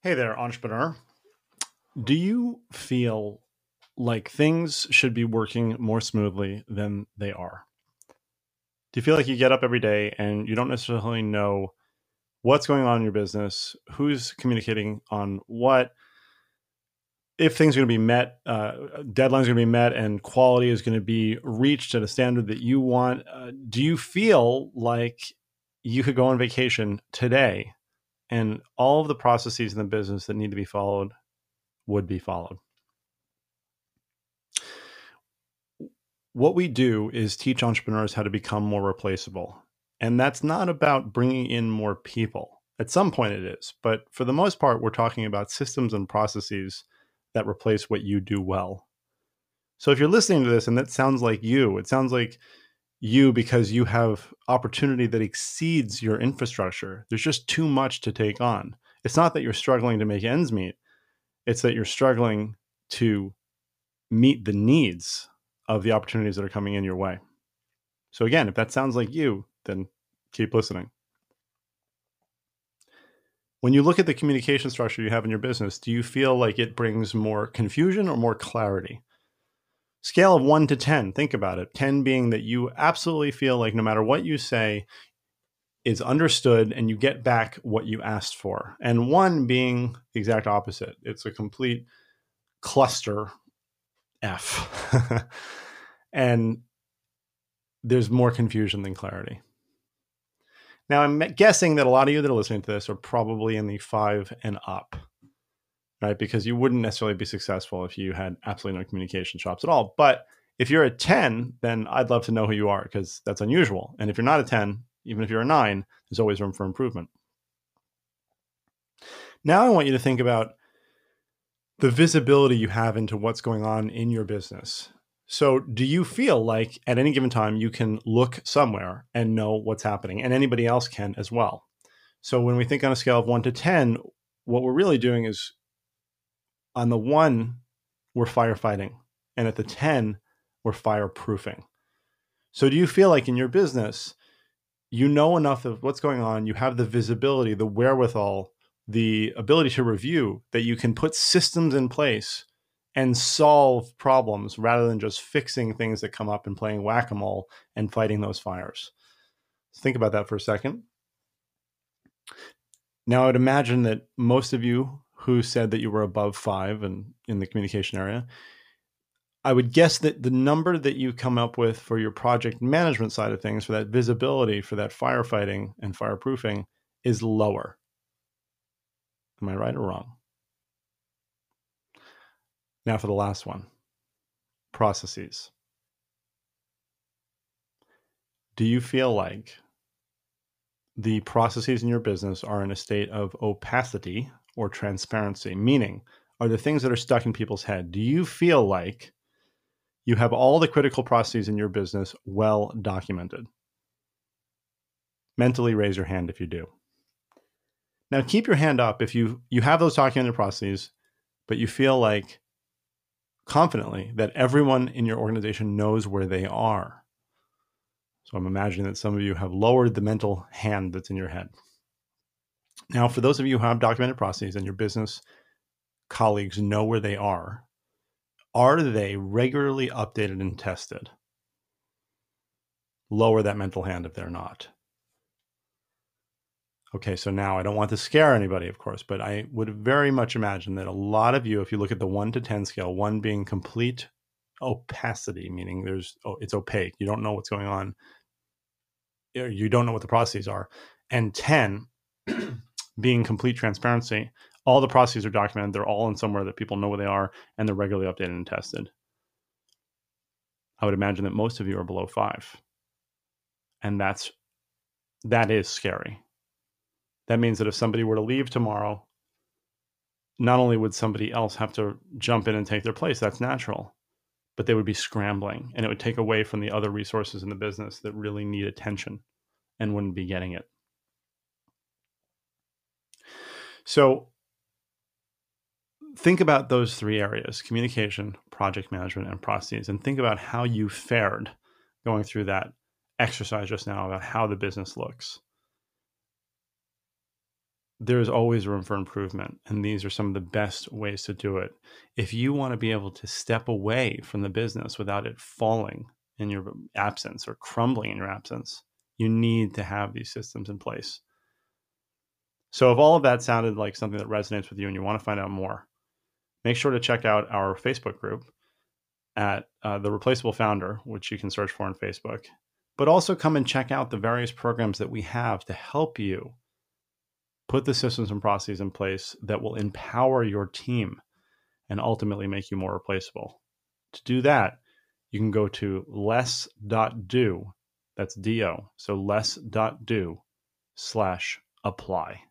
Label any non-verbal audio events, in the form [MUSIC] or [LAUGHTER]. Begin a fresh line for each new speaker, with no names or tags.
Hey there, entrepreneur. Do you feel like things should be working more smoothly than they are? Do you feel like you get up every day and you don't necessarily know what's going on in your business, who's communicating on what, if things are going to be met, uh, deadlines are going to be met, and quality is going to be reached at a standard that you want? Uh, do you feel like you could go on vacation today and all of the processes in the business that need to be followed would be followed. What we do is teach entrepreneurs how to become more replaceable. And that's not about bringing in more people. At some point, it is. But for the most part, we're talking about systems and processes that replace what you do well. So if you're listening to this and that sounds like you, it sounds like you because you have opportunity that exceeds your infrastructure. There's just too much to take on. It's not that you're struggling to make ends meet, it's that you're struggling to meet the needs of the opportunities that are coming in your way. So, again, if that sounds like you, then keep listening. When you look at the communication structure you have in your business, do you feel like it brings more confusion or more clarity? Scale of one to 10, think about it. 10 being that you absolutely feel like no matter what you say is understood and you get back what you asked for. And one being the exact opposite. It's a complete cluster F. [LAUGHS] and there's more confusion than clarity. Now, I'm guessing that a lot of you that are listening to this are probably in the five and up right? Because you wouldn't necessarily be successful if you had absolutely no communication chops at all. But if you're a 10, then I'd love to know who you are because that's unusual. And if you're not a 10, even if you're a 9, there's always room for improvement. Now I want you to think about the visibility you have into what's going on in your business. So, do you feel like at any given time you can look somewhere and know what's happening, and anybody else can as well? So, when we think on a scale of one to 10, what we're really doing is on the one, we're firefighting, and at the 10, we're fireproofing. So, do you feel like in your business, you know enough of what's going on, you have the visibility, the wherewithal, the ability to review that you can put systems in place and solve problems rather than just fixing things that come up and playing whack a mole and fighting those fires? think about that for a second. Now, I would imagine that most of you who said that you were above five and in the communication area. I would guess that the number that you come up with for your project management side of things, for that visibility, for that firefighting and fireproofing, is lower. Am I right or wrong? Now for the last one processes. Do you feel like the processes in your business are in a state of opacity or transparency? Meaning, are the things that are stuck in people's head? Do you feel like you have all the critical processes in your business well documented? Mentally raise your hand if you do. Now keep your hand up if you you have those documented processes, but you feel like confidently that everyone in your organization knows where they are. So I'm imagining that some of you have lowered the mental hand that's in your head. Now, for those of you who have documented processes and your business colleagues know where they are, are they regularly updated and tested? Lower that mental hand if they're not. Okay, so now I don't want to scare anybody, of course, but I would very much imagine that a lot of you, if you look at the one to 10 scale, one being complete opacity, meaning there's, oh, it's opaque, you don't know what's going on, er, you don't know what the processes are, and 10, being complete transparency. All the processes are documented. They're all in somewhere that people know where they are, and they're regularly updated and tested. I would imagine that most of you are below five, and that's that is scary. That means that if somebody were to leave tomorrow, not only would somebody else have to jump in and take their place, that's natural, but they would be scrambling, and it would take away from the other resources in the business that really need attention and wouldn't be getting it. So think about those three areas communication, project management, and processes, and think about how you fared going through that exercise just now about how the business looks. there's always room for improvement. And these are some of the best ways to do it. If you want to be able to step away from the business without it falling in your absence or crumbling in your absence, you need to have these systems in place. So, if all of that sounded like something that resonates with you and you want to find out more, make sure to check out our Facebook group at uh, The Replaceable Founder, which you can search for on Facebook. But also come and check out the various programs that we have to help you put the systems and processes in place that will empower your team and ultimately make you more replaceable. To do that, you can go to less.do, that's do, so less.do slash apply.